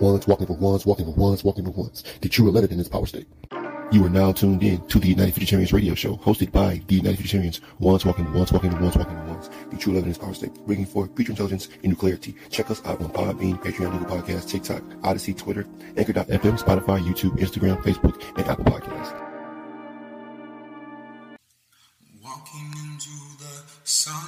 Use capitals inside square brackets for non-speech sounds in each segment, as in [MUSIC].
Ones walking for ones, walking for ones, walking for ones. The true 11 in this power state. You are now tuned in to the United Futuritarians radio show, hosted by the United Futuritarians. Ones walking once walking ones, walking ones. The true 11 in this power state. Bringing forth future intelligence new clarity. Check us out on Podbean, Patreon, Google Podcasts, TikTok, Odysee, Twitter, Anchor.fm, Spotify, YouTube, Instagram, Facebook, and Apple Podcasts. Walking into the sun,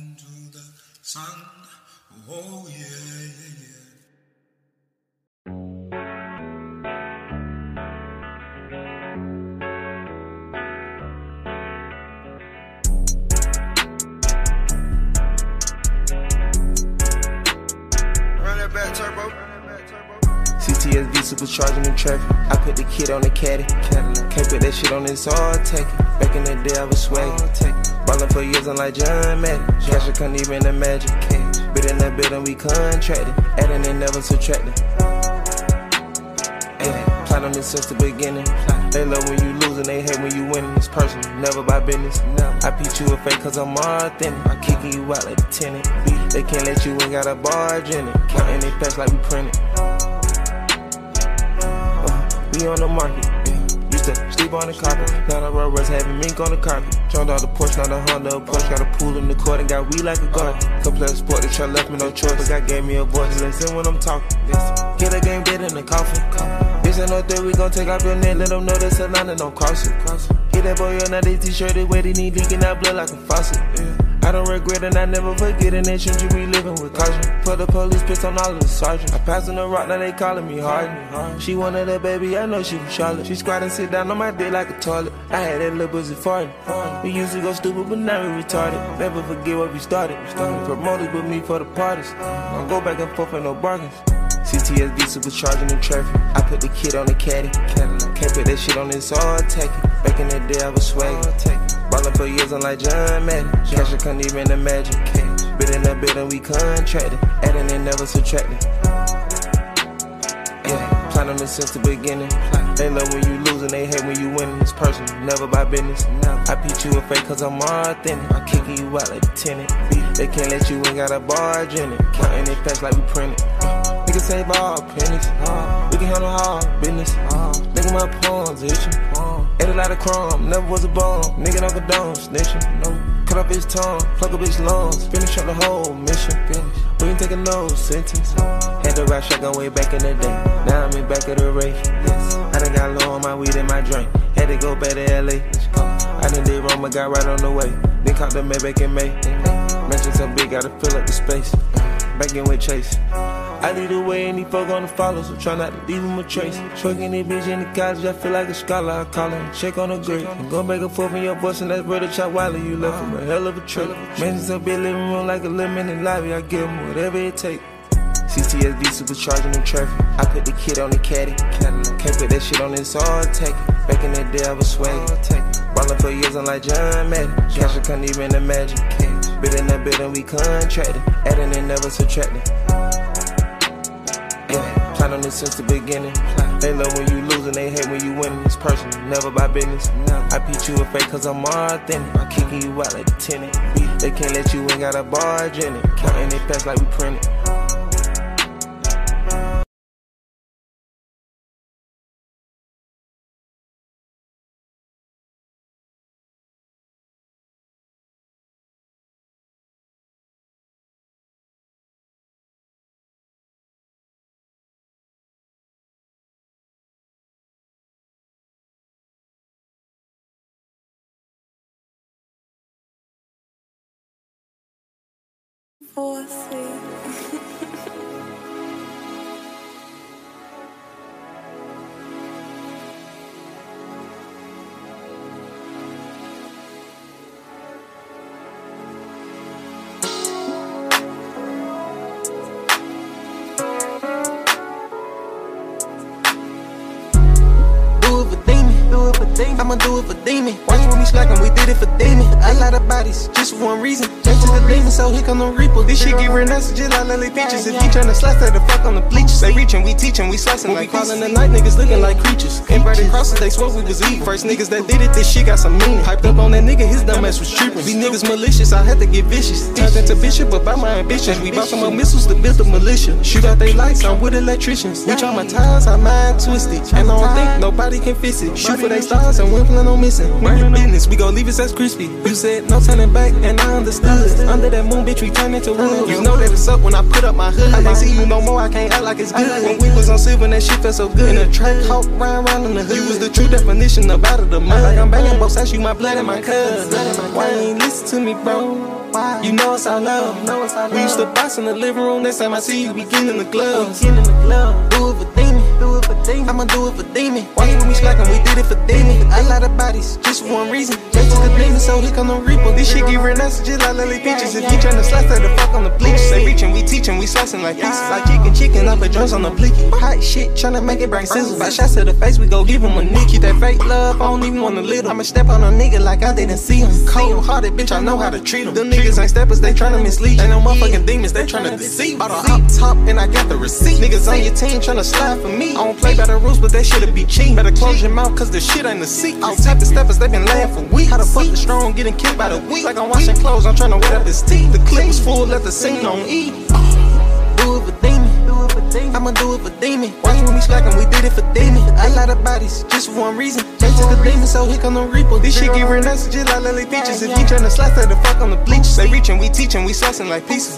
sun. Oh yeah, yeah, yeah. CTSV supercharging in traffic. I put the kid on the caddy. Can't put that shit on this all it. Back in the day I was swag. Ballin' for years, I'm like John Madden. Cash I couldn't even imagine. Bit in that building, we contracted. Adding and never subtracting. Ayy, plot since the beginning. They love when you losing, they hate when you winning. It's personal, never by business. I beat you a fake cause I'm authentic. I kicking you out like a tenant. They can't let you in, got a barge in it. Counting they packs like we printed. Uh, we on the market. Yeah. Used sleep on the carpet. Now the rubbers having mink on the carpet. Jumped out the porch, now the Honda Porsche. Got a pool in the court and got weed like a garden. Couple of sport, the truck left me no choice. But God gave me a voice, listen when I'm talking. Get a game dead in the coffin. Bitch, ain't no threat, we gon' take off your neck. Let them know that's a line and cross it. Get that boy on that t-shirt, it wet, he need leaking out blood like a faucet. I don't regret and I never forget it. Nation you be living with caution. Put the police pissed on all of the sergeants. I passed on the rock, now they calling me hard. She wanted a baby, I know she from Charlotte. She squat and sit down on my dick like a toilet. I had that little pussy farting. We used to go stupid, but now we retarded. Never forget what we started. Promoters with me for the parties. Don't go back and forth with no bargains. CTSV supercharging in traffic. I put the kid on the caddy. Can't put that shit on this all take. Back in the day I was swag. Ballin' for years, I'm like John Madden. Cash I couldn't even imagine. Bit in the we contracted. Adding and never subtracting. Yeah, on this since the beginning. They love when you losing, they hate when you winning. It's personal, never by business. I beat you a fake cause I'm authentic. I'm kicking you out like a tenant. They can't let you in, got a barge in it. Counting they packs like we printed. Niggas save all pennies. We can handle all business. Nigga, my palms itching. Ate a lot of crumb, never was a bum. Nigga don't condone snitching. No. Cut off his tongue, plug up his lungs. Finish up the whole mission. Finish. We ain't taking no sentence. Had to ride shotgun way back in the day. Now I'm in back of the race. I done got low on my weed and my drink. Had to go back to LA. I done did wrong, but got right on the way. Then caught the Maybach in May. Mansion so big, gotta fill up the space. Back in with Chase. I lead the way and these folk gonna follow, so try not to leave them a trace. Trucking this bitch in the college, I feel like a scholar. I call and check on the grade. And go back and forth in your voice, and that's brother Chop Wiley. You left from a hell of a trip. Mansions up in living room like a lemon in lobby. I give them whatever it take. CTSV supercharging in traffic. I put the kid on the caddy. Can't put that shit on this all take. Back in the day I was swag. Ballin' for years, I'm like John Madden. Cash I couldn't even imagine. Bit in that building, we contracted. Adding and never subtracting. Yeah, plot on this since the beginning. They love when you lose and they hate when you win. It's personal, never by business. I beat you a fake cause I'm authentic. I'm kicking you out like a tenant. They can't let you in, got a barge in it. Counting they packs like we printed. I'ma do it for demon. Watch when we slackin', we did it for demon. A lot of bodies, just for one reason. To the demon, so here come the reaper. This shit get real nasty, just like Lily Peaches. If you tryna slice that, the fuck on the bleachers. They reachin', we teachin', we slicin' like crawlin' the night, niggas looking like creatures. Inverted crosses, they swore we was evil. First niggas that did it, this shit got some meaning. Hyped up on that nigga, his dumb ass was trippin'. These niggas malicious, I had to get vicious. Turned into bishop about my ambitions. We bought some more missiles to build the militia. Shoot out they lights, I'm with electricians. We traumatize, our mind twisted. And I don't think nobody can fix it. Shoot for they stars and we plan on missing. Mind business, we gon' leave it as crispy. You said no turning back, and I understood. Under that moon, bitch, we turn into wood. You know that it's up when I put up my hood. I can't see you no more, I can't act like it's good. When we was on silver, that shit felt so good. In the track, hawk, round, round in the hood. You was the true definition of out of the mud. Like I'm banging both sides, you my blood and my cuz. Why you ain't listen to me, bro? Why? You know it's our love. We used to box in the living room. Next time I see you, we get in the club. Do it for demon. Do it for demon. I'ma do it for demon. Watch when we slackin', we did it for demon. A lot of bodies, just for one reason. Just to the demon, so here come the reaper. This shit get real nasty, just like Lily Peaches. If you tryna slice that, the fuck on the bleachers. They reachin', we teachin', we slicin' like pieces. Like chicken, chicken, I put drums on the blicky. Hot shit, tryna make it bring sizzle. By shots to the face, we go give him a nick. Keep that fake love, I don't even wanna little. I'ma step on a nigga like I didn't see him. Cold hearted, bitch, I know how to treat him. Them niggas ain't steppers, they tryna mislead. Ain't no motherfucking demons, they tryna deceive. Bought a hot top and I got the receipt. Niggas on your team tryna slide for me. I don't play by the rules, but that shit'll be cheap. Better close your mouth, cause the shit ain't the seat. Type of steppers, they been laying for weeks. How the fuck the strong getting kicked by the weak? Like I'm washing clothes, I'm tryna wet up his teeth. The clip was full, left the scene on E. Do it for demon. I'ma do it for demon. Watch when we slackin', we did it for demon. A lot of bodies, just for one reason. They to the demon, so here come the reaper. This shit get real nasty, just like Lily Peaches. If you tryna slice that, the fuck on the bleachers. They reachin', we teachin', we slicin' like pieces.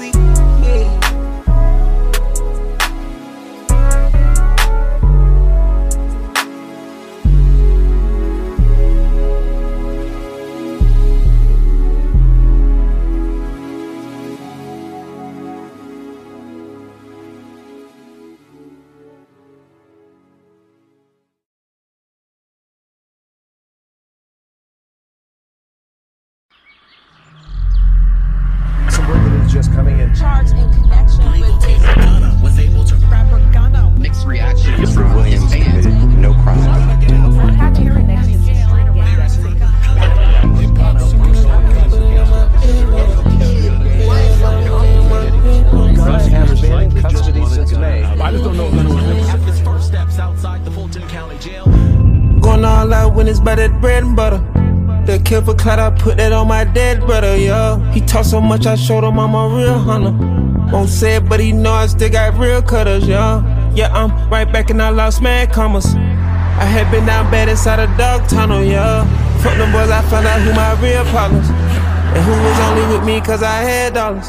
So much, I showed him I'm a real hunter. Won't say it, but he know I still got real cutters, yeah. Yeah, I'm right back and I lost mad commas. I had been down bad inside a dog tunnel, yeah. Fuck them boys, I found out who my real problems. And who was only with me cause I had dollars.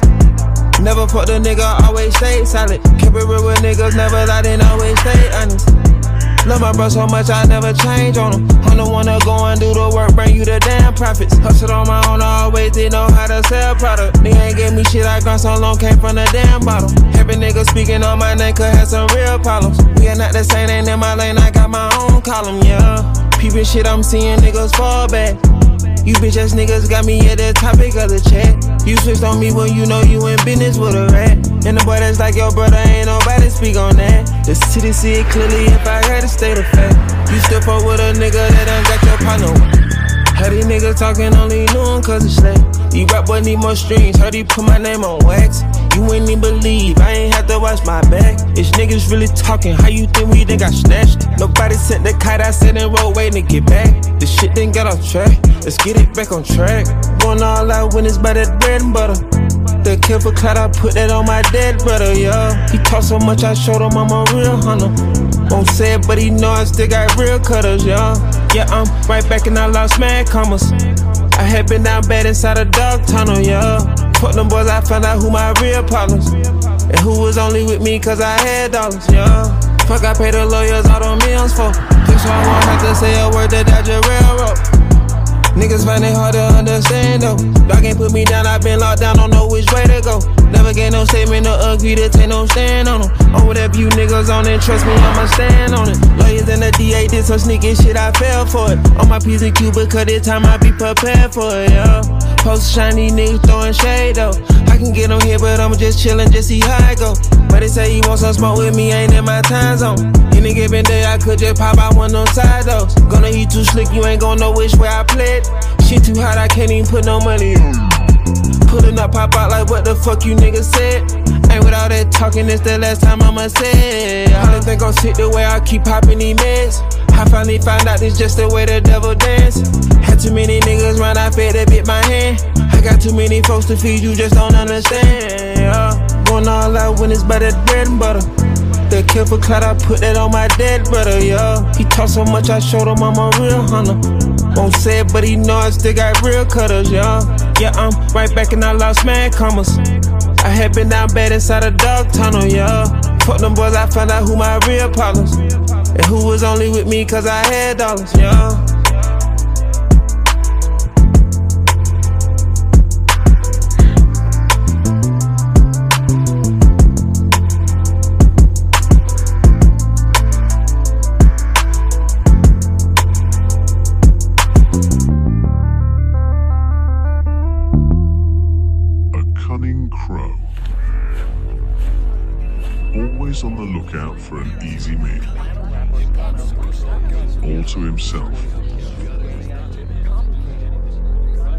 Never fucked a nigga, always stayed solid. Kept it real with niggas, never lied and always stay honest. Love my bro so much, I never change on him. I'm the one to go and do the work, bring you the damn profits. Hustled on my own, I always did know how to sell product. Nigga ain't gave me shit I grind so long, came from the damn bottle. Every nigga speaking on my name could have some real problems. We are not the same, ain't in my lane, I got my own column, yeah. Peeping shit, I'm seeing niggas fall back. You bitch ass niggas got me at the topic of the chat. You switched on me when you know you in business with a rat. And the boy that's like your brother, ain't nobody speak on that. The city see it clearly if I had to state of fact. You still fuck with a nigga that done got your partner. Heard these niggas talking only knew him cause it's slack. You rap boy need more streams, heard he put my name on wax. You ain't even believe, I ain't have to watch my back. It's niggas really talking, how you think we done got snatched? Nobody sent the kite, I sat in road waiting to get back. The shit didn't get off track, let's get it back on track. Going all out when it's by that bread and butter. The kill for clout, I put that on my dead brother, yeah. He talk so much, I showed him I'm a real hunter. Won't say it, but he know I still got real cutters, yeah. Yeah, I'm right back and I lost mad commas. I had been down bad inside a dog tunnel, yeah. Fuck them boys, I found out who my real problems. And who was only with me cause I had dollars, yo. Fuck, I paid the lawyers all the millions for. Just so I won't have to say a word to dodge a railroad. Niggas find it hard to understand though. Y'all can't put me down, i been locked down, don't know which way to go. Never get no statement or agree to take no stand on them. Or oh, whatever you niggas on it, trust me, I'ma stand on it. Lawyers and the DA did some sneaky shit, I fell for it. On my P's and Q, because this time I be prepared for it, yeah. Post shiny niggas throwing shade though. I can get on here, but I'ma just chillin', just see how I go. But they say you want some smoke with me, ain't in my time zone. Any given day, I could just pop out one them side though. Gonna eat too slick, you ain't gonna know which way I played. Shit too hot, I can't even put no money on. Pulling up, pop out like what the fuck you niggas said. Ain't with all that talking, it's the last time I'ma say. I don't think I'm sick the way I keep popping these meds. I finally found out this just the way the devil dance. Had too many niggas run, I fed that bit my hand. I got too many folks to feed, you just don't understand. Yeah. Going all out when it's by that bread and butter. The kill for clout, I put that on my dead brother, yeah. He talk so much, I showed him I'm a real hunter. Won't say it, but he know I still got real cutters, yeah. Yeah, I'm right back and I lost mad commas. I had been down bad inside a dog tunnel, yeah. Fuck them boys, I found out who my real problems. And who was only with me cause I had dollars, yeah. Lookout for an easy meal. All to himself.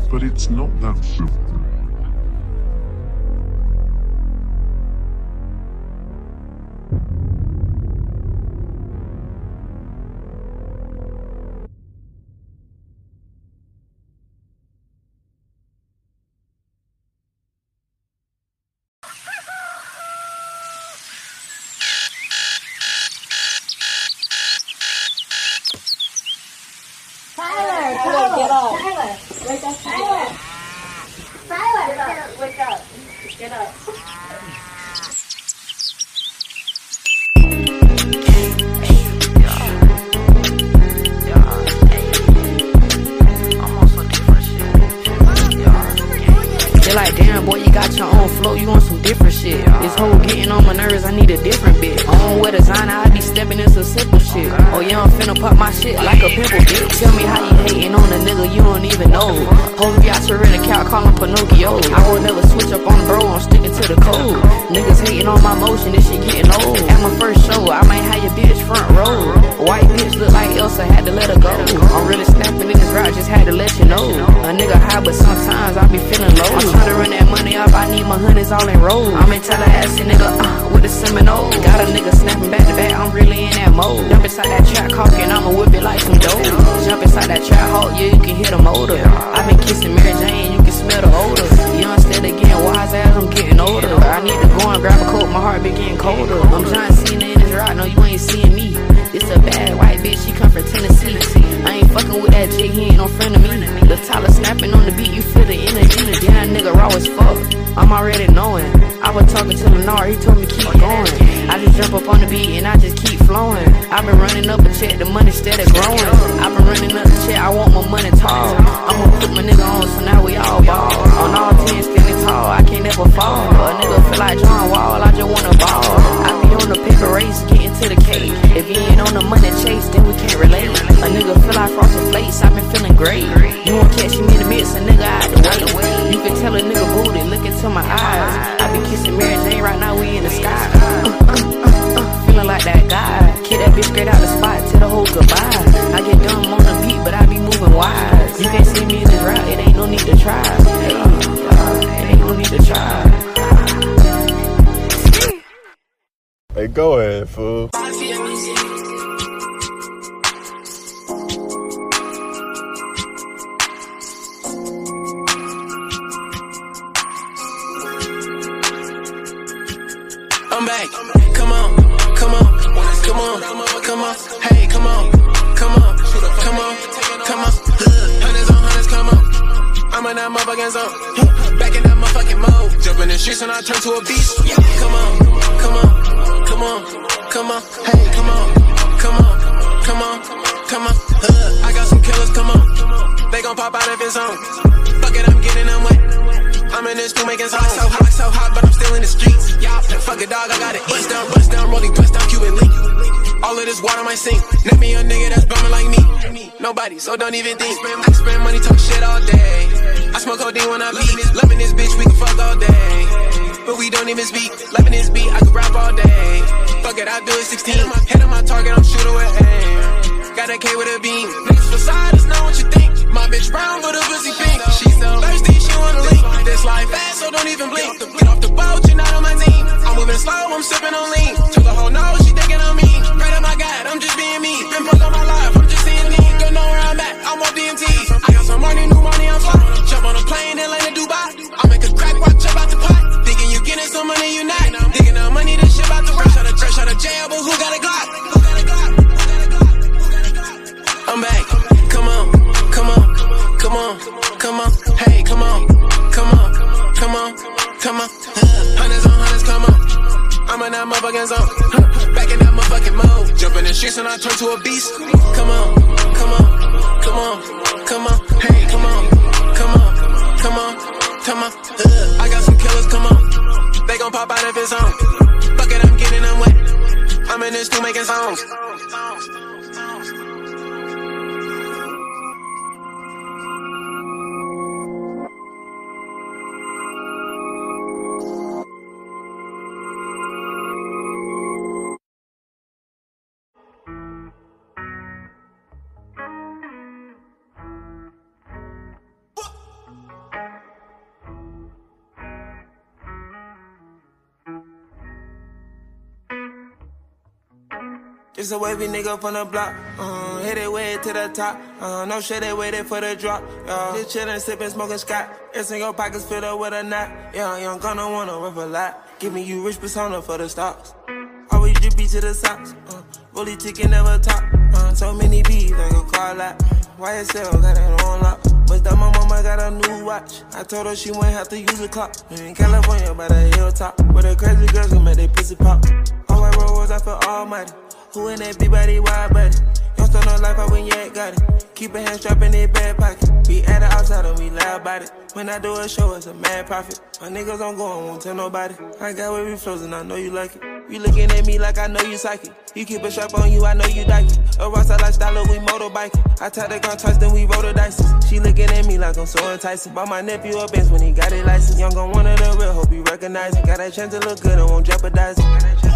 But it's not that simple. Elsa, had to let her go. I'm really snapping in this route, just had to let you know. A nigga high, but sometimes I be feeling low. I'm trying to run that money up, I need my honeys all in roll. I'm in Tallahassee, nigga, uh, with the Seminole. Got a nigga snapping back to back, I'm really in that mode. Jump inside that trap hawking, I'ma whip it like some dough. Jump inside that trap hawk, yeah, you can hear the motor. i been kissing Mary Jane, you can smell the odor. Young steady getting wise as I'm getting older. I need to go and grab a coat, my heart be getting colder. I'm John Cena in this rock, no, you ain't seeing me. A bad white bitch, she come from Tennessee. I ain't fucking with that J, he ain't no friend of me. The Tyler snapping on the beat, you feel the energy. Damn nigga raw as fuck. I'm already knowing. I was talking to Lennar, he told me keep going. I just jump up on the beat and I just keep flowing. I've been running up a check, the money steady growing. I've been running up the check, I want my money tall. I'ma put my nigga on, so now we all ball. On all 10 standing tall, I can't never fall. A nigga feel like John Wall, I just wanna ball. On the paper race, getting to the cake. If you ain't on the money chase, then we can't relate. A nigga feel like frosted flakes, I've been feeling great. You won't catch me in the mix, a nigga out the way. You can tell a nigga booty, look into my eyes. I be kissing Mary Jane, right now we in the sky. Uh, uh, uh, uh, feeling like that guy. Kick that bitch straight out the spot, tell the whole goodbye. I get dumb on the beat, but I be moving wise. You can't see me in this route, it ain't no need to try. Hey, uh, it ain't no need to try. Hey, go ahead, fool. I'm back. Come on, come on, come on, come on. Hey, come on, come on, come on, come on. Hundreds on hundreds, come on. I'm in that motherfucking zone. Back in that motherfucking mode. Jump in the streets and I turn to a beast. Come on, come on, come on, come on. Hey, come on, come on, come on, come on. I got some killers, come on. They gon' pop out if it's on. Fuck it, I'm getting them wet. I'm in this school making songs. So hot, so hot, but I'm still in the streets. Yeah, fuck a dog, I got it. Bust down, bust down, rolling, bust down, Cuban link. All of this water might sink. Let me a nigga that's bumming like me. Nobody, so don't even think. I spend money, talk shit all day. I smoke codeine when I beat. Loving this bitch, we can fuck all day. But we don't even speak. Loving this beat, I could rap all day. Fuck it, I do it 16. Hit on my target, I'm shooting with aim. Got a K with a beam. Niggas facades, know what you think. My bitch brown, but a pussy pink. She so thirsty, she wanna link. This life fast, so don't even blink. Get off the boat, you're not on my team. I'm moving slow, I'm sipping on lean. To the whole nose, she thinking on me. Pray to my God, I'm just being me. Been broke on my life, I'm just seeing me. Don't know where I'm at, I'm on DMT. I got some money, new money, I'm fly. Jump on a plane, in Dubai. I make a crack, watch up out the pot. Thinking getting some money, you not. Thinking of money, this shit about to rush. Out of fresh out of jail, but? Who got a Glock? Who got a Glock? I'm back. Come on, come on, come on, come on. Hey, come on, come on, come on, come on. Hundreds on hundreds, come on. I'm in that motherfucking zone. Back in that motherfucking mode. Jump in the streets and I turn to a beast. Come on, come on, come on, come on. Hey, come on, come on, come on, come on. I got some killers, come on. Gon' pop out if it's on. Fuck it, I'm getting them wet. I'm in this too making songs. Just a wavy nigga from the block. Uh, hit it way to the top. Uh, no shit, they waited for the drop. Uh, just chillin', sippin', smoking Scott. Every single pockets filled up with a knot. Yeah, young gonna wanna rip a lot. Giving you rich persona for the stocks. Always drippy to the socks. Uh, Rolly ticket never top. Uh, so many bees, I can call out. YSL got it on lock. But that my mama got a new watch. I told her she won't have to use a clock. In California, by the hilltop. Where the crazy girls can make they pussy pop. All I roll I feel almighty. Who in that big body, wide body? Young stone no life, I win, yeah, got it. Keep a hand strap in their back pocket. We at the outside and we lie about it. When I do a show, it's a mad profit. My niggas don't go and won't tell nobody. I got wavy flows and I know you like it. You looking at me like I know you psychic. You keep a strap on you, I know you like it. A rockstar lifestyle, we motorbiking. I tied the gun twice, then we roll the dice. She looking at me like I'm so enticing. Bought my nephew a Benz when he got it license. Young on one of the real, hope you recognize it. Got a chance to look good I won't jeopardize it.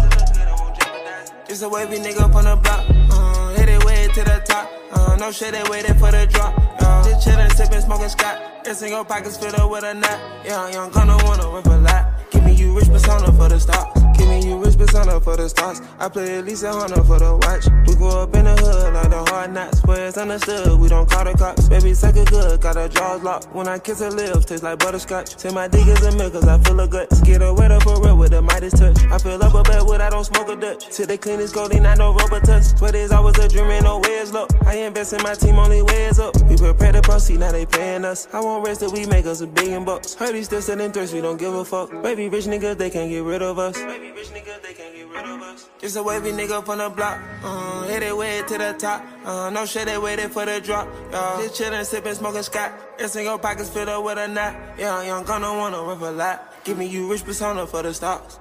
Just a wavy nigga from the block. Uh, hit it way to the top. Uh, no shit, they waiting for the drop. Uh, just chillin', sippin', smoking Scott. Every single pockets filled up with a knot. Yeah, young gonna wanna rip a lot. Giving you rich persona for the stocks. Giving you rich persona for the stocks. I play at least a hundred for the watch. We go up in the hood like the hard knocks. Where it's understood, we don't call the cops. Baby, suck it good, got her jaws locked. When I kiss her lips, taste like butterscotch. Say my dick is a milk cause I feel a guts. Get her wet up for real with the Midas touch. I fill up a bed with I don't smoke a Dutch. Till they clean this gold, not no rubber touch. But it's always a dream and no ways look. I invest in my team, only ways up. We prepare to proceed, now they paying us. I won't rest till we make us a billion bucks. Heard he still selling thirst, we don't give a fuck. Baby, rich niggas, they can't get rid of us. Baby, rich niggas, they can't get rid of us. Just a wavy nigga from the block. Uh, hit it way to the top. Uh, no shit, they waited for the drop. Yeah, just chillin', sippin', smoking Scott. in your pockets filled up with a knot. Yeah, young gonna wanna rip a lot. Giving you rich persona for the stocks.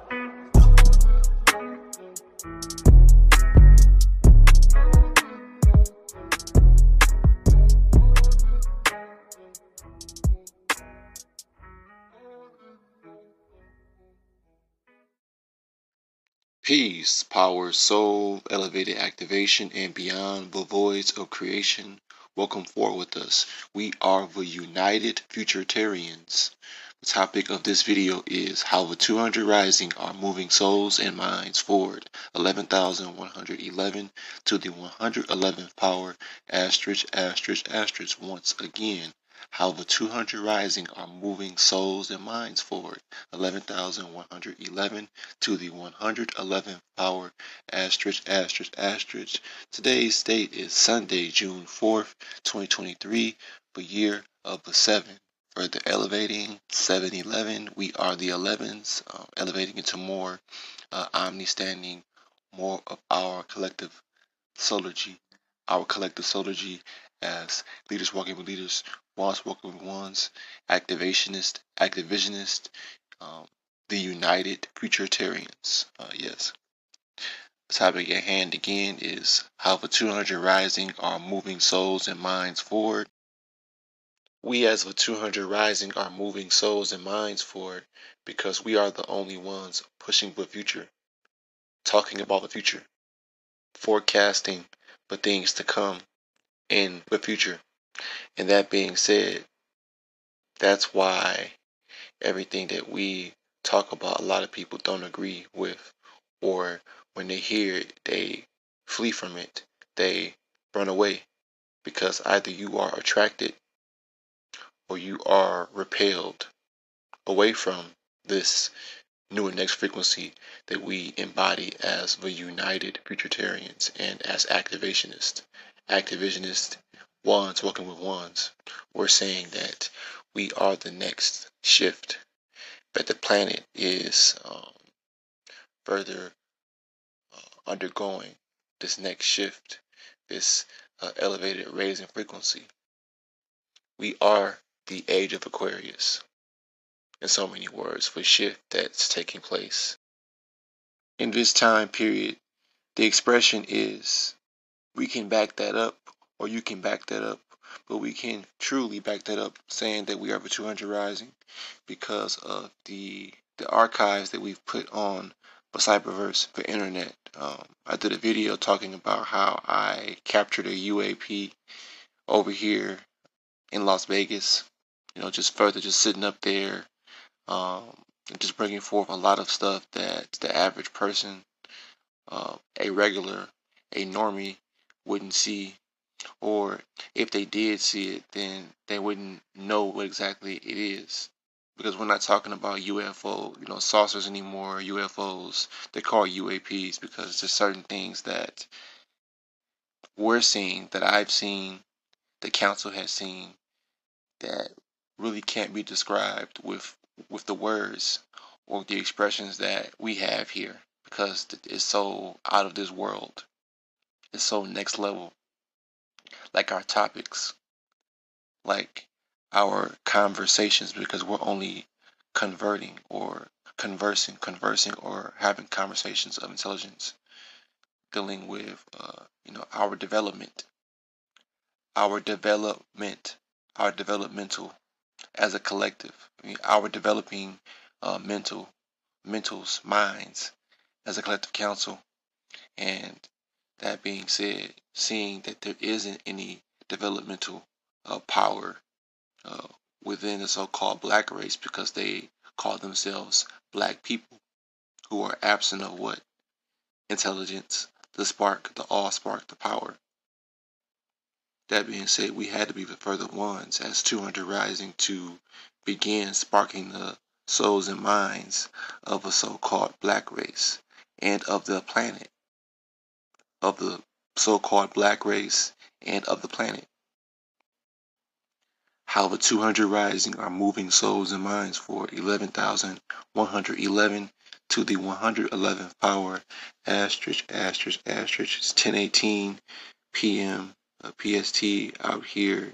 Peace, power, soul, elevated activation, and beyond the voids of creation. Welcome forward with us. We are the United Futuritarians. The topic of this video is how the 200 rising are moving souls and minds forward. 11,111 to the 111th power, asterisk, asterisk, asterisk, once again how the 200 rising are moving souls and minds forward. 11,111 to the 111th power, asterisk, asterisk, asterisk. Today's date is Sunday, June 4th, 2023, the year of the seven. Further elevating 711, we are the 11s, uh, elevating into more uh, omni standing, more of our collective solargy, our collective solargy as leaders walking with leaders Ones Walking with Ones, Activationist, Activisionist, um, the United Futuritarians. Uh, yes. The topic at hand again is how the 200 Rising are moving souls and minds forward. We as the 200 Rising are moving souls and minds forward because we are the only ones pushing the future, talking about the future, forecasting the things to come in the future. And that being said, that's why everything that we talk about, a lot of people don't agree with, or when they hear it, they flee from it, they run away, because either you are attracted or you are repelled away from this new and next frequency that we embody as the United Futuritarians and as activationists. Activationists, ones working with Wands, we're saying that we are the next shift, that the planet is um, further uh, undergoing this next shift, this uh, elevated raising frequency. We are the age of Aquarius in so many words, for shift that's taking place. In this time period, the expression is we can back that up, or you can back that up, but we can truly back that up saying that we are the 200 Rising because of the the archives that we've put on the Cyberverse, the internet. Um, I did a video talking about how I captured a UAP over here in Las Vegas. You know, just further, just sitting up there, um, just bringing forth a lot of stuff that the average person, uh, a regular, a normie, wouldn't see, or if they did see it, then they wouldn't know what exactly it is. Because we're not talking about UFO, you know, saucers anymore, UFOs. They call UAPs because there's certain things that we're seeing, that I've seen, the council has seen, that really can't be described with with the words or the expressions that we have here because it's so out of this world. It's so next level. Like our topics, like our conversations, because we're only converting or conversing, conversing or having conversations of intelligence, dealing with, uh, you know, our development, our development, our developmental as a collective. I mean, our developing uh, mental, mentals, minds as a collective council. And that being said, seeing that there isn't any developmental uh, power uh, within the so-called black race because they call themselves black people who are absent of what? Intelligence, the spark, the all spark, the power. That being said, we had to be the further ones as 200 Rising to begin sparking the souls and minds of a so-called black race and of the planet, of the so-called black race and of the planet. How the 200 Rising are moving souls and minds for 11,111 to the 111th power, asterisk, asterisk, asterisk, it's 1018 p.m uh, PST out here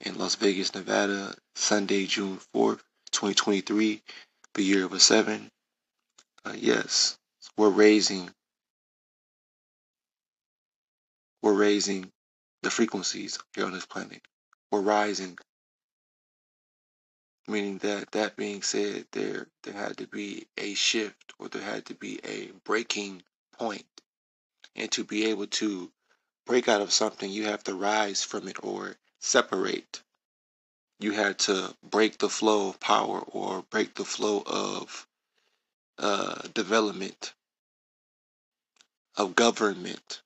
in Las Vegas, Nevada, Sunday, June 4th, 2023, the year of a seven. Uh, yes, we're raising, we're raising the frequencies here on this planet. We're rising, meaning that that being said, there there had to be a shift or there had to be a breaking point. and to be able to break out of something, you have to rise from it or separate. You had to break the flow of power or break the flow of uh, development, of government,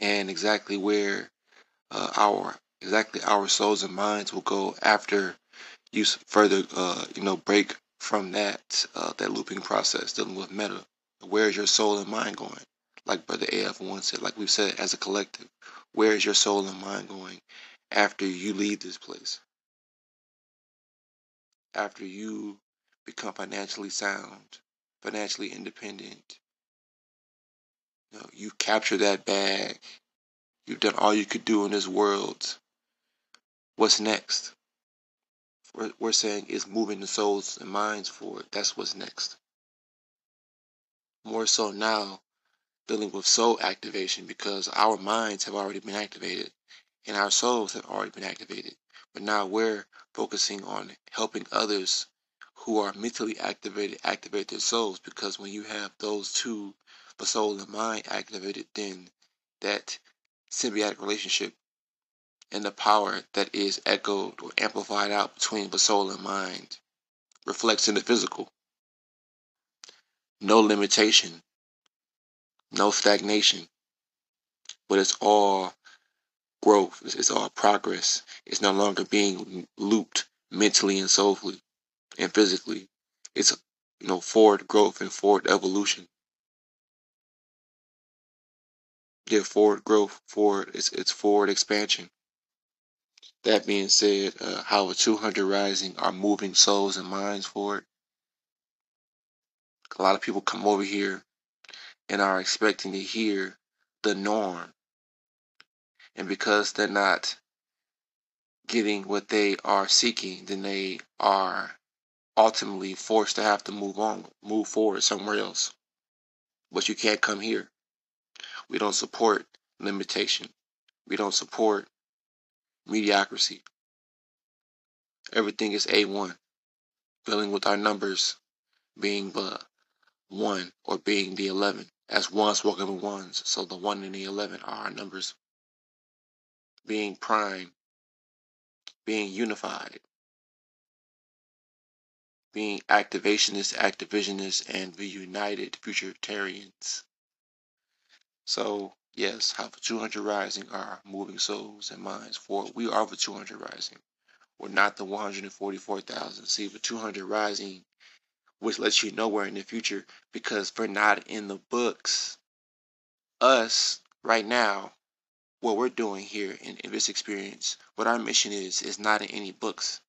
and exactly where uh, our exactly our souls and minds will go after you further uh, you know break from that uh, that looping process dealing with meta. Where is your soul and mind going? like Brother AF once said, like we've said as a collective, where is your soul and mind going after you leave this place? After you become financially sound, financially independent, you know, you capture that bag. You've done all you could do in this world. what's next. We're, we're saying is moving the souls and minds forward. That's what's next. More so now, dealing with soul activation because our minds have already been activated and our souls have already been activated. But now we're focusing on helping others who are mentally activated activate their souls because when you have those two, the soul and mind activated, then that symbiotic relationship and the power that is echoed or amplified out between the soul and mind reflects in the physical. No limitation, no stagnation, but it's all growth, it's, it's all progress. It's no longer being looped mentally and soulfully and physically. It's you know forward growth and forward evolution. Yeah, forward growth, forward it's it's forward expansion. That being said, uh, how 200 Rising are moving souls and minds forward. A lot of people come over here and are expecting to hear the norm. And because they're not getting what they are seeking, then they are ultimately forced to have to move on, move forward somewhere else. But you can't come here. We don't support limitation. We don't support mediocrity. Everything is A1. Dealing with our numbers being the 1 or being the 11. As ones walking with ones. So the 1 and the 11 are our numbers. Being prime. Being unified. Being activationist, activisionists, and the united futuritarians. So Yes, how the 200 Rising are moving souls and minds forward. We are the 200 Rising. We're not the 144,000. See, the 200 Rising, which lets you know we're in the future because we're not in the books. Us, right now, what we're doing here in, in this experience, what our mission is, is not in any books.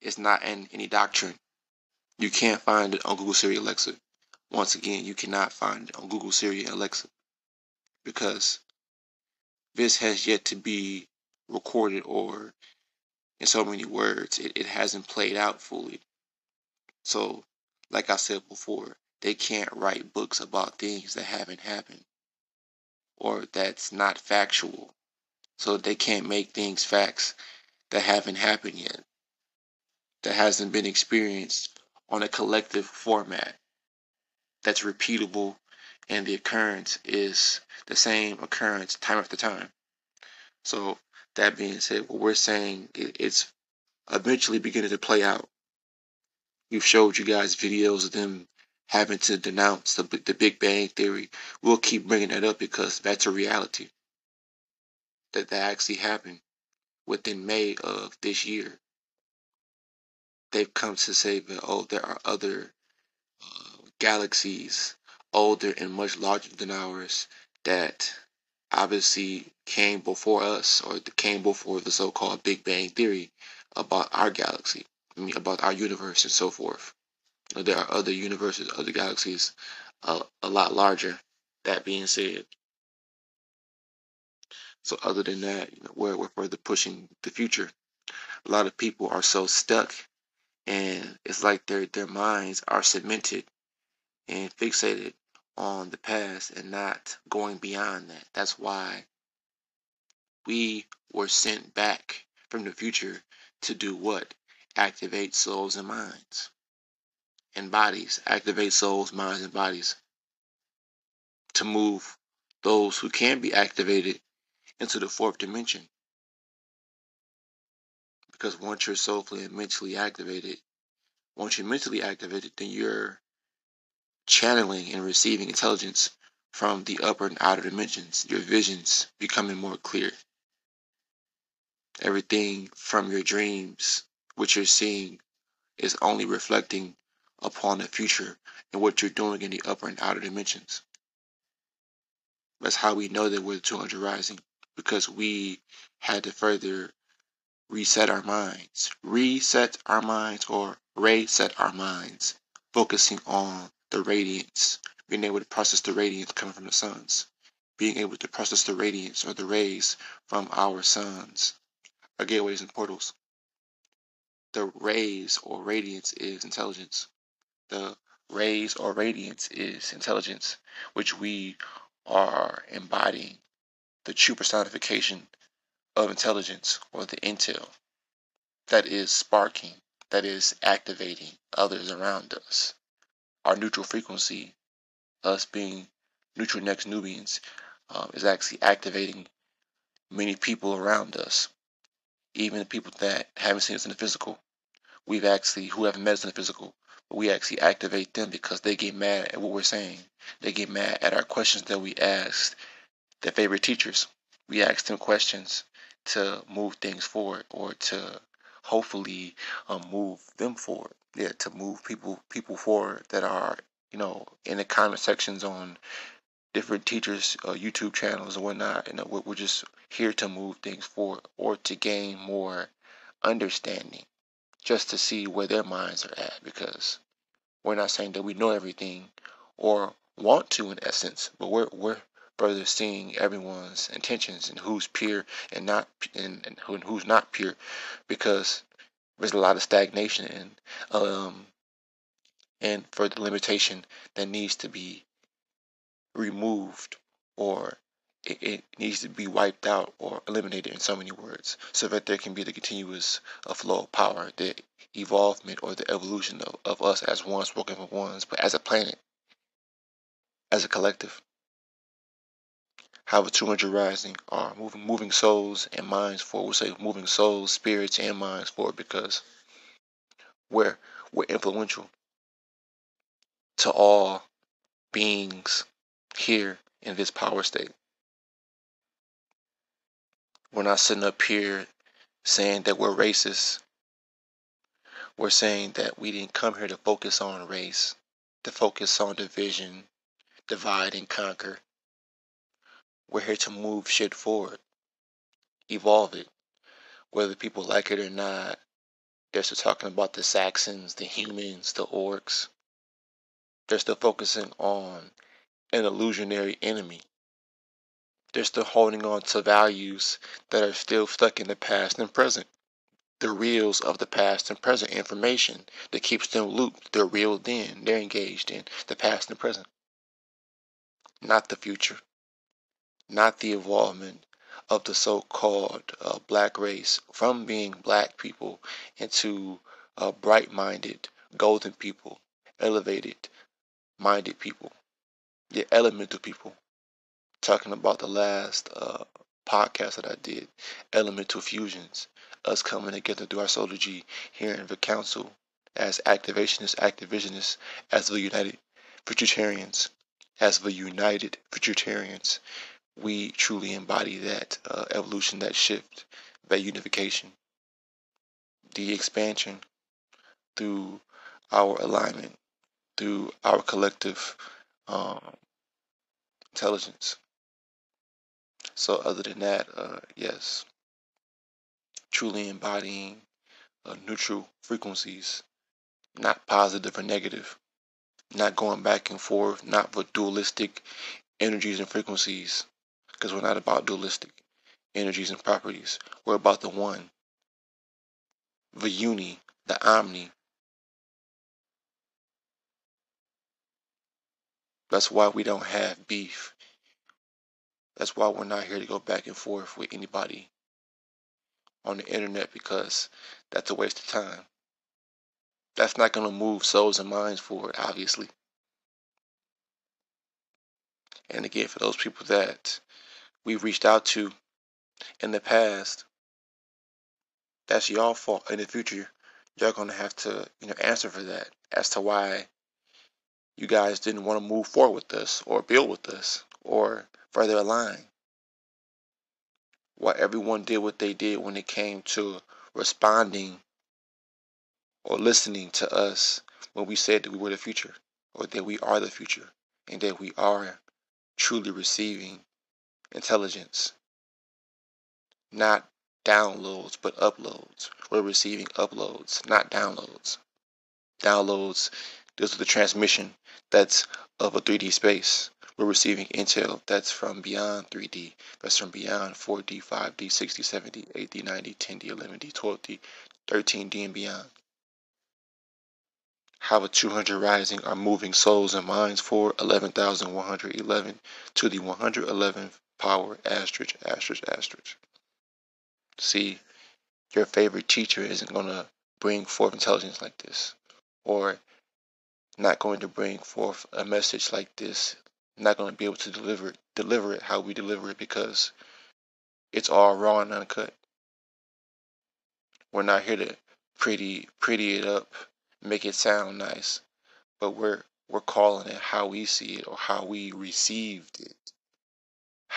It's not in any doctrine. You can't find it on Google Siri Alexa. Once again, you cannot find it on Google Siri Alexa because this has yet to be recorded or in so many words it, it hasn't played out fully. So like i said before they can't write books about things that haven't happened or that's not factual. So they can't make things facts that haven't happened yet that hasn't been experienced on a collective format that's repeatable and the occurrence is the same occurrence time after time. So that being said, what we're saying it's eventually beginning to play out. We've showed you guys videos of them having to denounce the the Big Bang Theory. We'll keep bringing that up because that's a reality that that actually happened within May of this year. They've come to say that oh, there are other uh, galaxies older and much larger than ours that obviously came before us or came before the so-called Big Bang Theory about our galaxy, I mean, about our universe and so forth. There are other universes, other galaxies, a lot larger. That being said, so other than that, you know, we're, we're further pushing the future. A lot of people are so stuck, and it's like their their minds are cemented and fixated on the past and not going beyond that. That's why we were sent back from the future to do what? Activate souls and minds and bodies. Activate souls, minds, and bodies to move those who can be activated into the fourth dimension. Because once you're soulfully and mentally activated, once you're mentally activated, then you're channeling and receiving intelligence from the upper and outer dimensions, your visions becoming more clear. Everything from your dreams, what you're seeing, is only reflecting upon the future and what you're doing in the upper and outer dimensions. That's how we know that we're the 200 rising because we had to further reset our minds, reset our minds, or reset our minds, focusing on the radiance, being able to process the radiance coming from the suns, being able to process the radiance or the rays from our suns, are gateways and portals. The rays or radiance is intelligence. The rays or radiance is intelligence, which we are embodying the true personification of intelligence or the intel that is sparking, that is activating others around us. Our neutral frequency, us being neutral next Nubians, um, is actually activating many people around us, even the people that haven't seen us in the physical. We've actually, who haven't met us in the physical, but we actually activate them because they get mad at what we're saying. They get mad at our questions that we asked their favorite teachers. We ask them questions to move things forward or to hopefully um, move them forward. Yeah, to move people people forward that are you know in the comment sections on different teachers' uh, YouTube channels and whatnot. You know, we're just here to move things forward or to gain more understanding, just to see where their minds are at. Because we're not saying that we know everything or want to, in essence, but we're we're further seeing everyone's intentions and who's pure and not and, and, who, and who's not pure, because there's a lot of stagnation and um and further limitation that needs to be removed or it, it, needs to be wiped out or eliminated in so many words so that there can be the continuous uh, flow of power the evolvement or the evolution of, of us as ones working for ones but as a planet as a collective how the 200 rising are uh, moving moving souls and minds forward we say moving souls spirits and minds forward because we're we're influential to all beings here in this power state. We're not sitting up here saying that we're racist. We're saying that we didn't come here to focus on race, to focus on division, divide and conquer. We're here to move shit forward, evolve it. Whether people like it or not, they're still talking about the Saxons, the humans, the orcs. They're still focusing on an illusionary enemy. They're still holding on to values that are still stuck in the past and present. The reels of the past and present information that keeps them looped. They're reeled in. They're engaged in the past and present. Not the future. Not the involvement of the so-called uh, black race from being black people into uh, bright-minded, golden people, elevated, minded people the elemental people. Talking about the last uh, podcast that I did, elemental fusions, us coming together through our solar G here in the council as activationists, activisionists, as the United Futuritarians, as the United Futuritarians, we truly embody that uh, evolution, that shift, that unification, the expansion through our alignment, through our collective um, intelligence. So, other than that, uh, yes, truly embodying uh, neutral frequencies, not positive or negative, not going back and forth, not with dualistic energies and frequencies, because we're not about dualistic energies and properties. We're about the one, the uni, the omni, That's why we don't have beef. That's why we're not here to go back and forth with anybody on the internet because that's a waste of time. That's not going to move souls and minds forward, obviously. And again, for those people that we've reached out to in the past, that's y'all fault. In the future, y'all gonna have to, you know, answer for that as to why you guys didn't want to move forward with this or build with this or further align. Why everyone did what they did when it came to responding or listening to us when we said that we were the future or that we are the future and that we are truly receiving intelligence. Not downloads, but uploads. We're receiving uploads, not downloads. Downloads, deals with the transmission that's of a 3D space. We're receiving intel that's from beyond 3D, that's from beyond 4D, 5D, 60, 70, 8D, 90, 10D, 11D, 12D, 13D, and beyond. How the 200 rising are moving souls and minds for 11,111 to the 111th power asterisk, asterisk, asterisk. See, your favorite teacher isn't going to bring forth intelligence like this, or not going to bring forth a message like this, not going to be able to deliver it, deliver it how we deliver it because it's all raw and uncut. We're not here to pretty pretty it up, make it sound nice, but we're we're calling it how we see it or how we received it,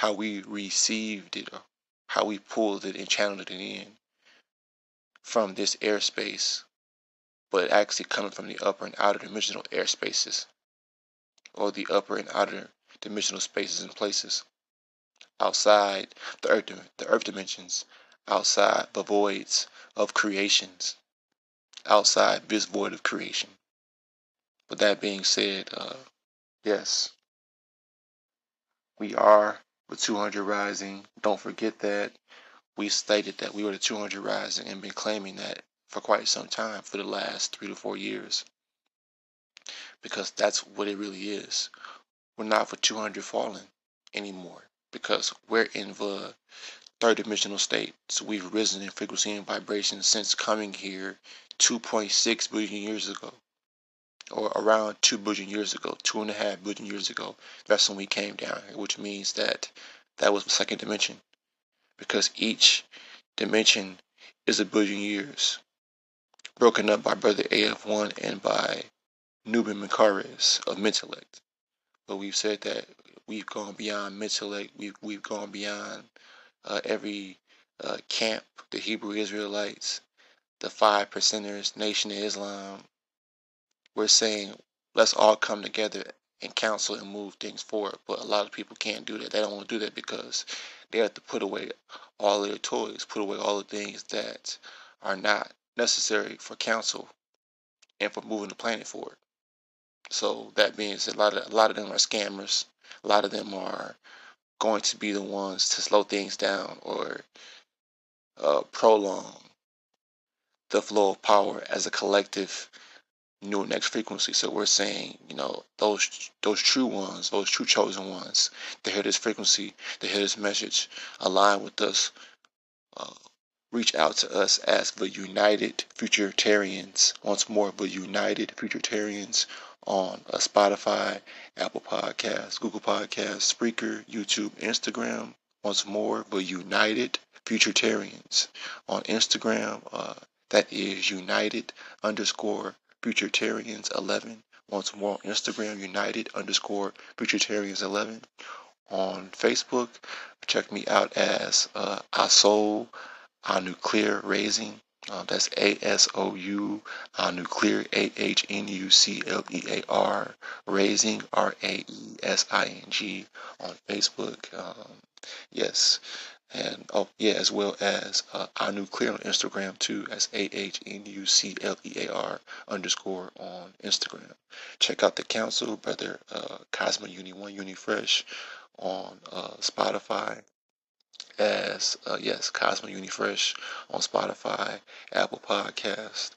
how we received it how we pulled it and channeled it in from this airspace, but actually coming from the upper and outer dimensional airspaces, or the upper and outer dimensional spaces and places outside the earth, the earth dimensions, outside the voids of creations, outside this void of creation. With that being said, uh, yes, we are with 200 Rising. Don't forget that we stated that we were the 200 Rising and been claiming that for quite some time for the last three to four years. Because that's what it really is. We're not for 200 falling anymore because we're in the third dimensional state. So we've risen in frequency and vibration since coming here 2.6 billion years ago. Or around 2 billion years ago, two and a half billion years ago. That's when we came down which means that that was the second dimension because each dimension is a billion years, broken up by Brother AF1 and by Nuben Makaris of Mentellect. But we've said that we've gone beyond Mentellect, we've, we've gone beyond uh, every uh, camp, the Hebrew Israelites, the five percenters, Nation of Islam. We're saying let's all come together and counsel and move things forward. But a lot of people can't do that. They don't want to do that because they have to put away all their toys, put away all the things that are not necessary for counsel and for moving the planet forward. So that means a lot of a lot of them are scammers. A lot of them are going to be the ones to slow things down or uh, prolong the flow of power as a collective new next frequency. So we're saying, you know, those those true ones, those true chosen ones, they hear this frequency, they hear this message, align with us, uh, reach out to us as the United Futuritarians. Once more, the United Futuritarians on uh, Spotify, Apple Podcasts, Google Podcasts, Spreaker, YouTube, Instagram. Once more, the United Futuritarians on Instagram. Uh, that is United underscore Futuritarians 11. Once more on Instagram, United underscore Futuritarians 11. On Facebook, check me out as uh, Asol Nuclear Raesing. Uh, that's A S O U Nuclear A H N U C L E A R Raesing R A E S I N G on Facebook. Um, yes, and oh yeah, as well as uh, Ahnuclear on Instagram too, as A H N U C L E A R underscore on Instagram. Check out the council, brother uh, Cosmo Uni One Uni Fresh on uh, Spotify. As uh, yes, Cosmo Uni Fresh on Spotify, Apple Podcast,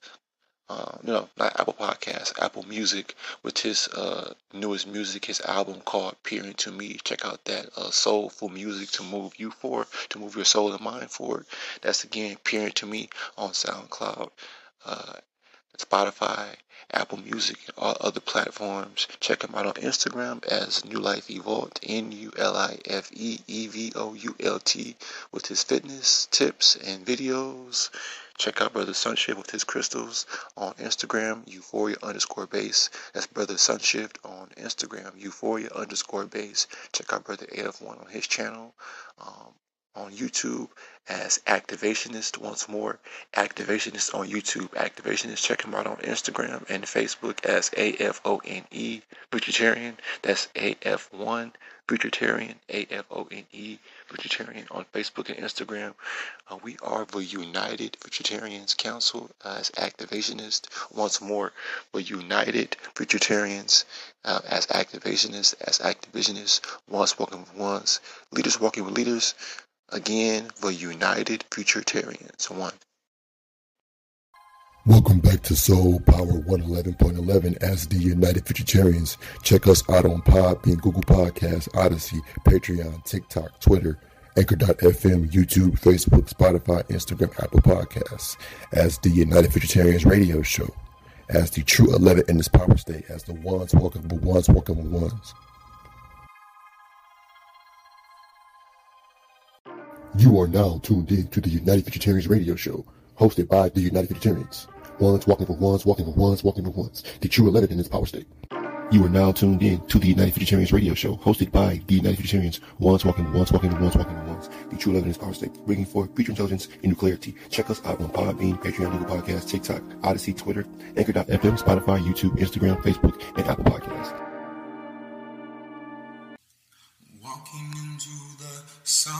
uh, no, not Apple Podcasts, Apple Music with his uh, newest music, his album called Peering to Me. Check out that uh, soulful music to move you forward, to move your soul and mind forward. That's again Peering to Me on SoundCloud, uh, Spotify, Apple Music, and all other platforms. Check him out on Instagram as Nulife Evoult, N U L I F E E V O U L T, with his fitness tips and videos. Check out Brother Sunshift with his crystals on Instagram, Euphoria underscore base. That's Brother Sunshift on Instagram, Euphoria underscore base. Check out Brother AF1 on his channel. Um, on YouTube as Activationist once more. Activationist on YouTube. Activationist. Check him out on Instagram and Facebook as AFONE Vegetarian. That's AF1 Vegetarian. AFONE Vegetarian on Facebook and Instagram. Uh, we are the United Futuritarians Council as activationists. Once more, the United Futuritarians uh, as activationists, as activationists, once walking with ones, leaders walking with leaders. Again, the United Futuritarians. One. Welcome back to Soul Power 111.11 as the United Futuritarians. Check us out on Podbean, Google Podcasts, Odysee, Patreon, TikTok, Twitter, Anchor.fm, YouTube, Facebook, Spotify, Instagram, Apple Podcasts as the United Futuritarians Radio Show, as the true 11 in this power state, as the ones walking the ones walking the ones. You are now tuned in to the United Futuritarians Radio Show, hosted by the United Futuritarians. Ones walking for ones, walking for ones, walking for ones. The true 11 in this power state. You are now tuned in to the United Futuritarians Radio Show, hosted by the United Futuritarians. Ones walking ones, walking for ones, walking for ones. The true 11 in this power state, bringing forth future intelligence and new clarity. Check us out on Podbean, Patreon, Google Podcasts, TikTok, Odysee, Twitter, Anchor.fm, Spotify, YouTube, Instagram, Facebook, and Apple Podcasts. Walking into the sun,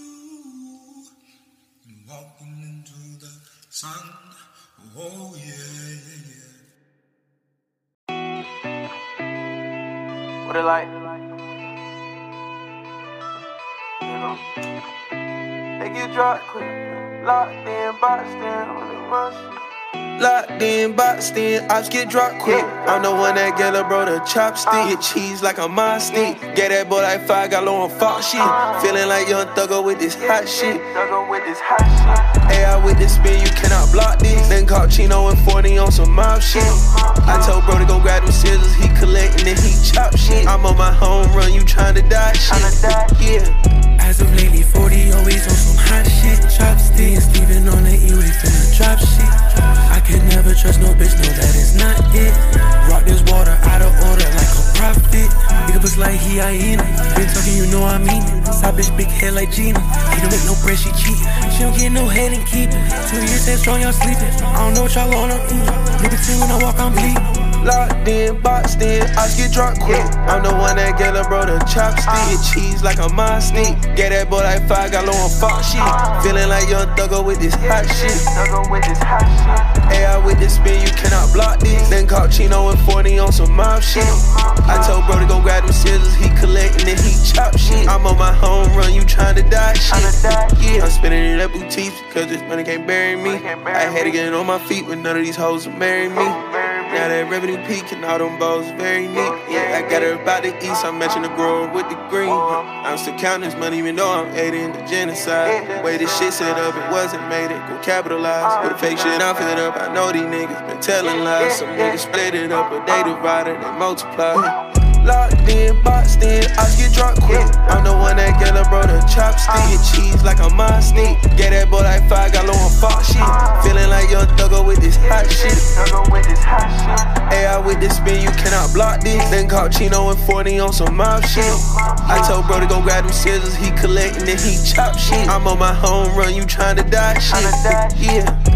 Sun. Oh yeah, yeah, yeah. What it like? You know, they get dropped quick, locked in, boxed in, on the rush. Locked in, boxed in, ops get dropped quick. I'm the one that get a bro the chopstick. Get cheese like a my stick. Get that boy like five, got low on fox shit. Uh. Feeling like young thugger with this hot shit. Thugger with this hot shit. AI with this spin, you cannot block this. Then caught Chino and 40 on some mob shit. I told bro to go grab them scissors, he collecting and he chop shit. I'm on my home run, you tryna die shit. Yeah. As of lately, 40 always on some hot shit. Chopsticks, Steven on the E-way finna drop shit. I can never trust no bitch, no that is not it. Rock this water out of order like a prophet. Nigga looks like he hyena. Been talking, you know I mean it. Side bitch, big head like Gina. He don't make no bread, she cheatin'. Don't get no head and keep it. Two years head strong, y'all sleeping. I don't know what y'all on her eat. Look at when I walk, I'm bleeding. Locked in, boxed in, I get drunk quick. I'm the one that get a bro the chopstick. Get cheese like a my sneak. Get that boy like five, got low on fox shit. Ah. Feeling like young thugger with this hot shit. With this hot shit. AI with this spin, you cannot block this. Then caught Chino and 40 on some mob shit. I told bro to go grab them scissors, he collecting and he chop shit. I'm on my home run, you tryna die shit. Yeah, I'm spinning it up boutiques because this money can't bury me. I had to get on my feet when none of these hoes will marry me. Now that revenue peaking, all them balls very neat. Yeah, I got her about the east, I'm matching the grower with the green. I'm still counting this money, even though I'm aiding the genocide. Way this shit set up, it wasn't made, it go capitalize. With the fake shit, I'm fit up. I know these niggas been telling lies. Some niggas split it up, but they divided, they multiply. Locked in, boxed in, I get drunk quick. I'm the one that get a bro the chopstick. Get cheese like a my sneak. Get that boy like five, got low on fox shit. Uh. Feeling like young thugger with this hot shit. with this hot shit. AI with this spin, you cannot block this. Then caught Chino and 40 on some mob shit. I told bro to go grab them scissors, he collecting and he chop shit. I'm on my home run, you tryna die shit. Yeah.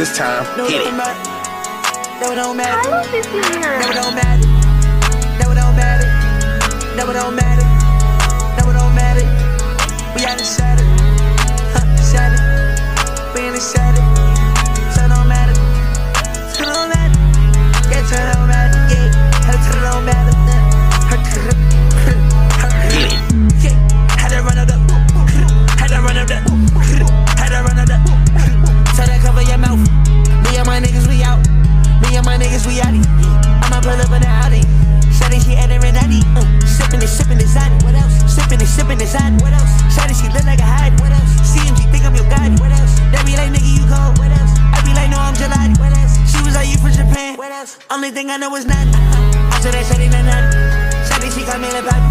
it's time. No, Hit it. Never don't matter. Never don't matter. Never don't matter. Never don't matter. Never don't matter. We out. Huh. We in the shatter. Turn on matter. Turn on matter. Yeah, turn on my niggas, we outie. I'ma pull up in the Audi. Shawty, she had her in Audi. Uh, sipping it sippin' and zidin'. What else? Sippin' and sippin' and zidin'. What else? Shawty, she look like a hide. What else? CMG, think I'm your god. What else? They be like, nigga, you cold. What else? I be like, no, I'm gelati. What else? She was like, you from Japan. What else? Only thing I know is nothing. [LAUGHS] I said that Shawty, not nothing. Shawty, she got me in the body.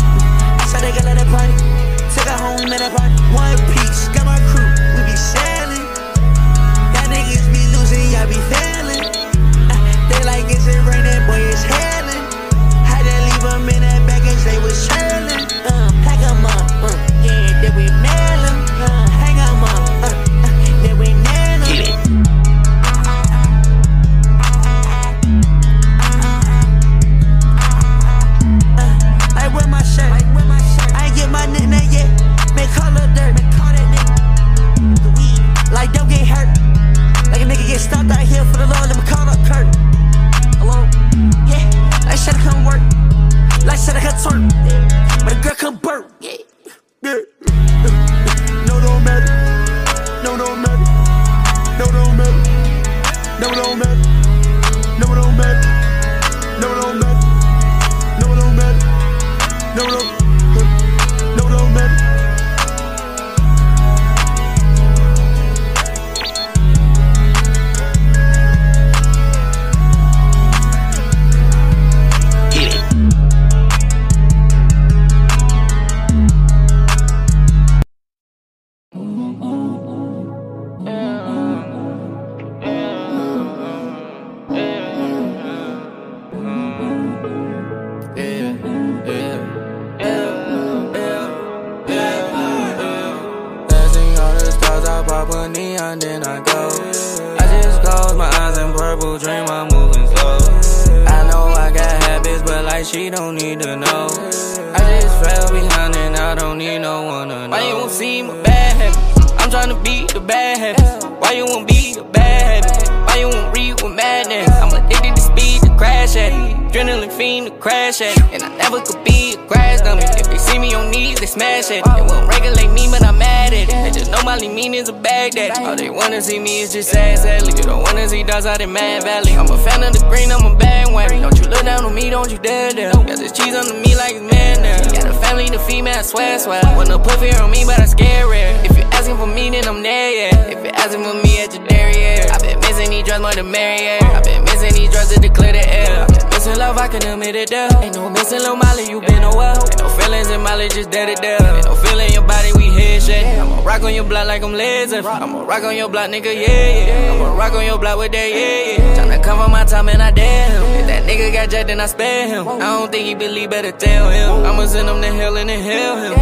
I said they got at the party. Took her home in the party. One piece, got my crew. We be sailing. Y'all niggas be losing, y'all be failing. Pop a neon, then I go. I just close my eyes and purple dream, I'm moving slow. I know I got habits, but like she don't need to know. I just fell behind and I don't need no one to know. Why you won't see my bad habits? I'm tryna beat the bad habits. Why you won't be the bad habits? Why you won't read with madness? I'm addicted to speed to crash at it. Adrenaline fiend to crash at. And I never could be a grass dummy. If they see me on knees, they smash it. They won't regulate me, but I'm mad at it. They just know my meanings of Baghdad. All they wanna see me is just sad, sadly. You don't wanna see dogs out in Mad Valley. I'm a fan of the green, I'm a bandwagon. Don't you look down on me, don't you dare dare. Got this cheese under me like it's man. Got a family, the female, I swear, swear. Wanna put fear on me, but I scare rare. If you're asking for me, then I'm there, yeah. If you're asking for me at your dairy, yeah. I've been missing these drugs more than yeah. I've been missing these drugs to declare the air. Missing love, I can admit it there. Ain't no missing Lil Molly, you been a well. Ain't no feelings in Molly, just dead it there. Ain't no feeling your body, we head shit. I'ma rock on your block like I'm Lizard. I'ma rock on your block, nigga, yeah, yeah. I'ma rock on your block with that, yeah, yeah. Tryna come on my time and I dare him. If that nigga got jacked, then I spare him. I don't think he believe, better tell him. I'ma send him to hell and inhale him.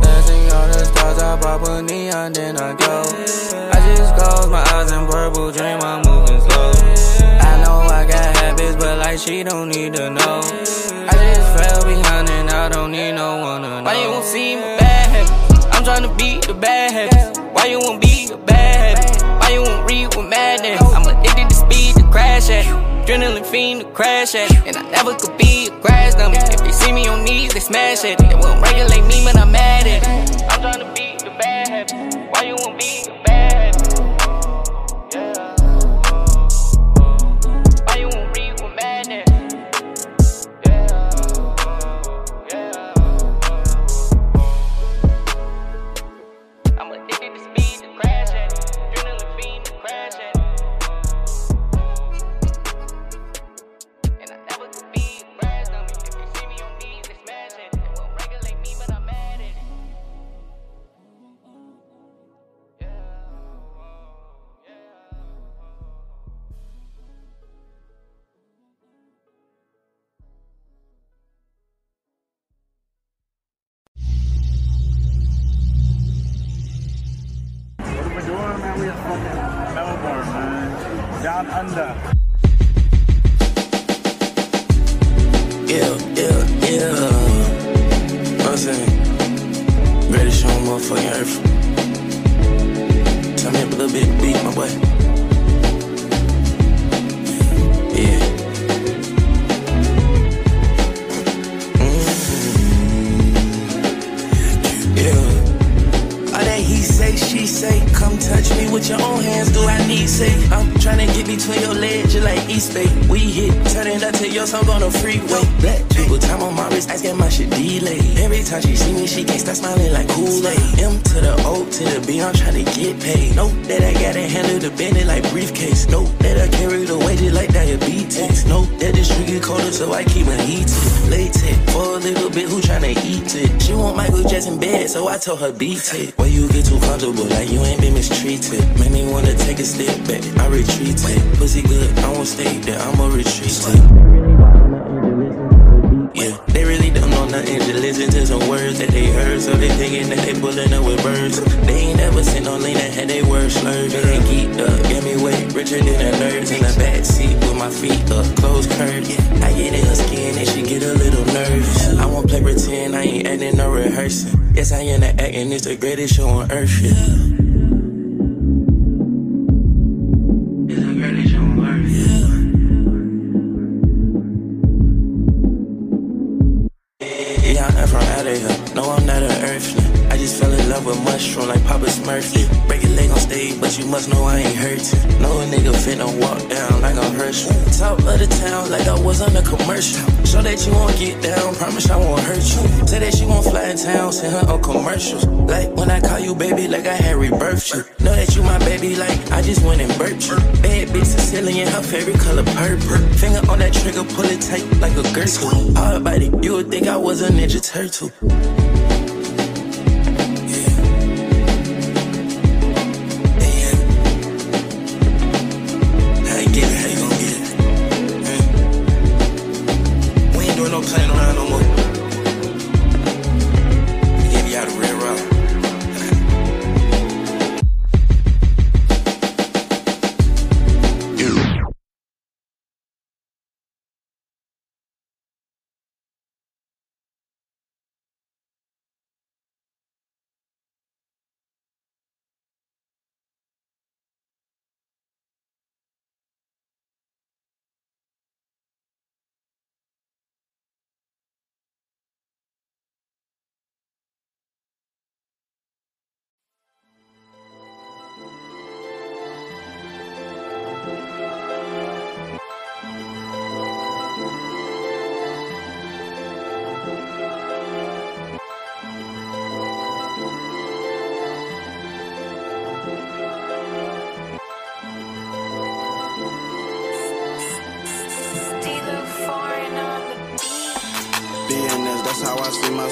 Dancing all the stars, I pop a neon, then I go. I just close my eyes and purple dream, I'm moving slow. Like she don't need to know. I just fell behind and I don't need no one to know. Why you won't see my bad habits? I'm tryna beat the bad habits. Why you won't be a bad habit? Why you won't read with madness? I'm addicted to speed to crash at. Adrenaline fiend to crash at. And I never could be a grass dummy. If they see me on knees, they smash at it. They won't regulate me, but I'm mad at it. I'm tryna beat the bad habits. Why you won't be a bad They ain't geeked up, get me weight richer than a nerd. In the back seat with my feet up, closed curved. I get in her skin and she get a little nervous. I won't play pretend, I ain't acting no rehearsing. Yes, I am acting, it's the greatest show on earth. Yeah, on commercials. Like when I call you baby, like I had rebirthed you. Know that you my baby, like I just went and burped you. Bad bitch Sicilian, her favorite color purple. Finger on that trigger, pull it tight like a girdle. Hard body, you would think I was a ninja turtle.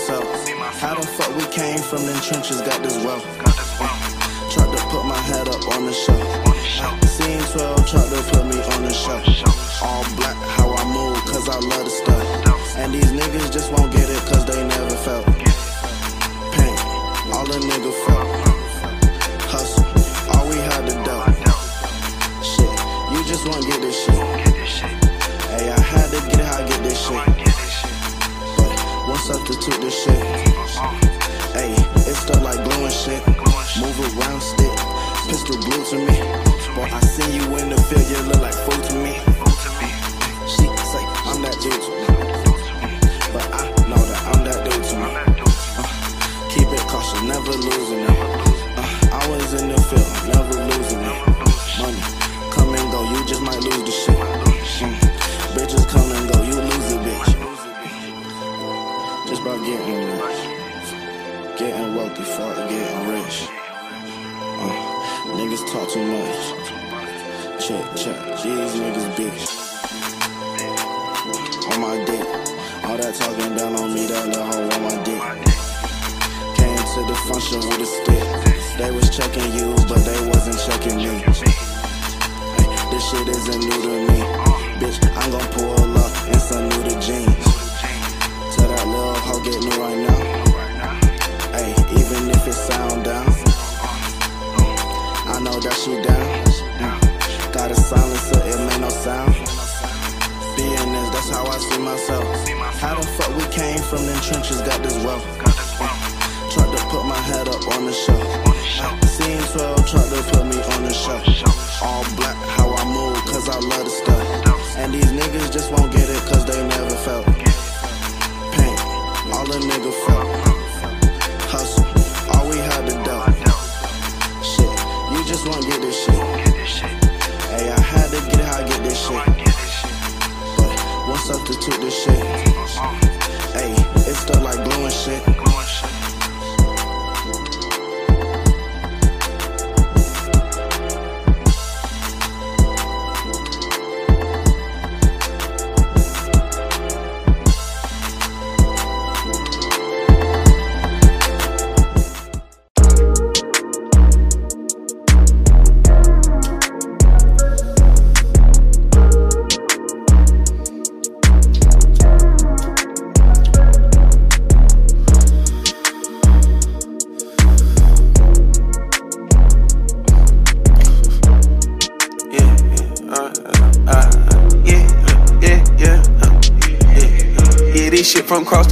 Myself. How the fuck we came from them trenches, got this wealth. Tried to put my head up on the shelf. Scene 12 tried to put me on the shelf. All black, how I move, cause I love the stuff. And these niggas just won't get it, cause they never felt pain. All the nigga felt. Hustle, all we had to do. Shit, you just won't get this shit. Hey, I had to get how I get this shit. Won't this shit. Hey, it's stuck like glue and shit. Move around stick, pistol blue to me. Boy, I see you in the field, you look like She down. Got a silencer, it made no sound. Billionaires, that's how I see myself. How the fuck we came from them trenches, got this wealth. Tried to put my head up on the shelf. Scene 12 tried to put me on the shelf. All black, how I move, cause I love the stuff. And these niggas just won't get it, cause they never felt pain. All the nigga felt. Just won't get this shit. Hey, I had to get how I get this shit. But won't substitute this shit. Hey, shit. from cross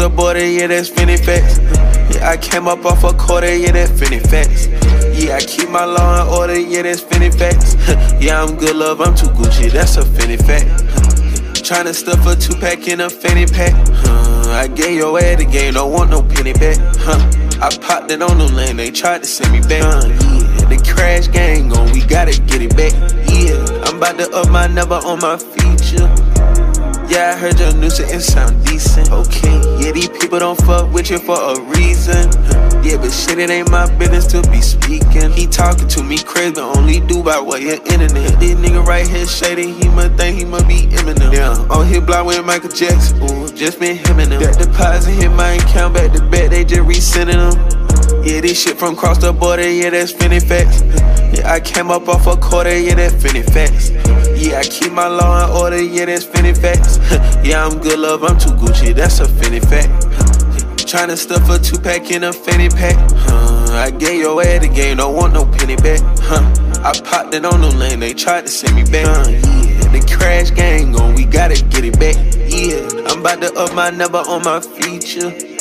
the border, yeah, that's finny facts. Yeah, I came up off a quarter, yeah, that's finny facts. Yeah, I keep my law in order, yeah, that's finny facts. [LAUGHS] yeah, I'm good love, I'm too Gucci, that's a finny fact. [LAUGHS] Tryna stuff a two pack in a fanny pack. [LAUGHS] I gave your the game, don't want no penny back. Huh, I popped it on the lane, they tried to send me back. Huh, yeah, the crash gang on, we gotta get it back. Yeah, I'm about to up my number on my feature. Yeah, I heard your news, it sound decent. Okay, yeah, these people don't fuck with you for a reason. Yeah, but shit, it ain't my business to be speaking. He talking to me crazy, only do by what your internet. This nigga right here shady, he must think he must be Eminem. Yeah, on his block with Michael Jackson. Ooh, just been him and them. That deposit hit my account back to back, they just resending them. Yeah, this shit from cross the border, yeah, that's finny facts. Yeah, I came up off a quarter, yeah, that's finny facts. Yeah, I keep my law in order, yeah, that's finny facts. [LAUGHS] yeah, I'm good love, I'm too Gucci, that's a finny fact. [LAUGHS] Tryna stuff a two pack in a fanny pack. Huh, I gave your ass the game, don't want no penny back. Huh, I popped it on the lane, they tried to send me back. Yeah, the crash gang on, we gotta get it back. Yeah, I'm about to up my number on my feature.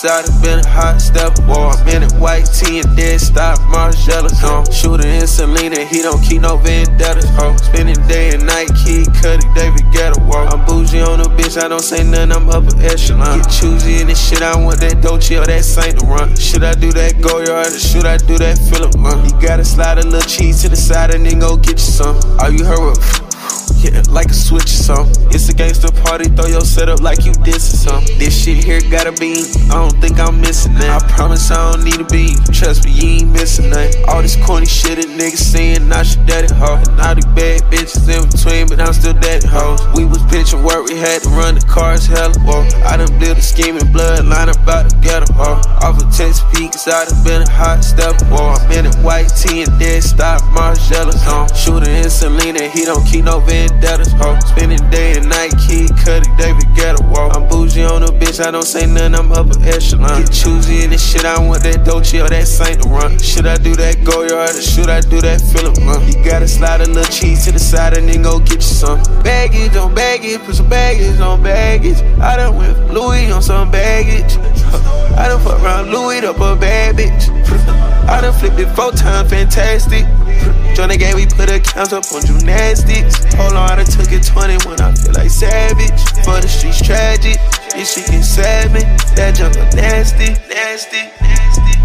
10 speakers, I done been a hot step war. I'm in it, white tee and dead stop, Margiela's home. Shooter in Selena, he don't keep no vendettas, ho. Spending day and night, key cutty, David Guetta, walk. I'm bougie on a bitch, I don't say nothing, I'm upper echelon. Get choosy in this shit, I want that Dolce or that Saint Laurent. Should I do that Goyard or should I do that Philip? You gotta slide a little cheese to the side and then go get you some. All you heard was yeah, like a switch or something. It's a gangster party, throw your setup like you dissing something. This shit here gotta be, I don't think I'm missing that. I promise I don't need a beat, trust me, you ain't missing nothing. All this corny shit that niggas saying, now she daddy hoe. And all these bad bitches in between, but I'm still daddy hoes. We was pitching work, we had to run the cars hella whoa. I done built a scheming bloodline about to get a hoe. Off of 10 speakers, I done been a hot step war. I'm in a white tee and dead stop, Margiela's on. Shooter in Selena, he don't keep no vendettas, ho. Spending day and night, kid cutty, David Guetta, whoa. I'm bougie on a bitch, I don't say nothing, I'm upper echelon. Get choosy in this shit, I want that Dolce or that Saint Laurent. Should I do that Goyard or should I do that Philip Run? You gotta slide a little cheese to the side and then go get you some. Baggage on baggage, put some baggage on baggage. I done went Louis on some baggage. I done fuck around Louis up a bad bitch. I done flipped it four times, fantastic. Join the game, we put accounts up on gymnastics. Hold on, I done took it 20 when I feel like savage. For the streets tragic, this shit can stab me. That junk nasty, nasty.